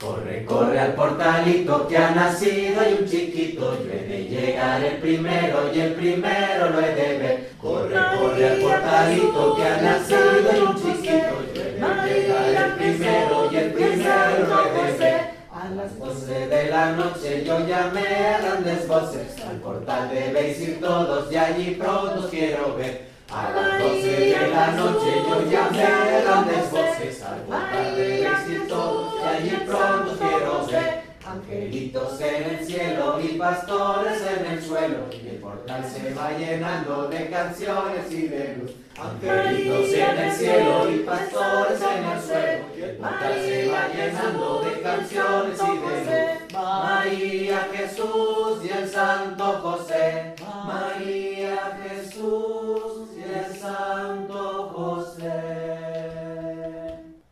Corre, corre al portalito que ha nacido y un chiquito. Yo he de llegar el primero y el primero lo he de ver. Corre, corre al portalito que ha nacido y un chiquito. Yo he de llegar el primero y el primero lo he de ver. A las doce de la noche yo llamé a grandes voces. Al portal debéis ir todos y allí pronto os quiero ver. A las doce de la noche allí pronto quiero ver. Angelitos en el cielo y pastores en el suelo, y el portal se va llenando de canciones y de luz. Angelitos en el cielo y pastores en el suelo, y el portal se va llenando de canciones y de luz. María Jesús y el Santo José, María Jesús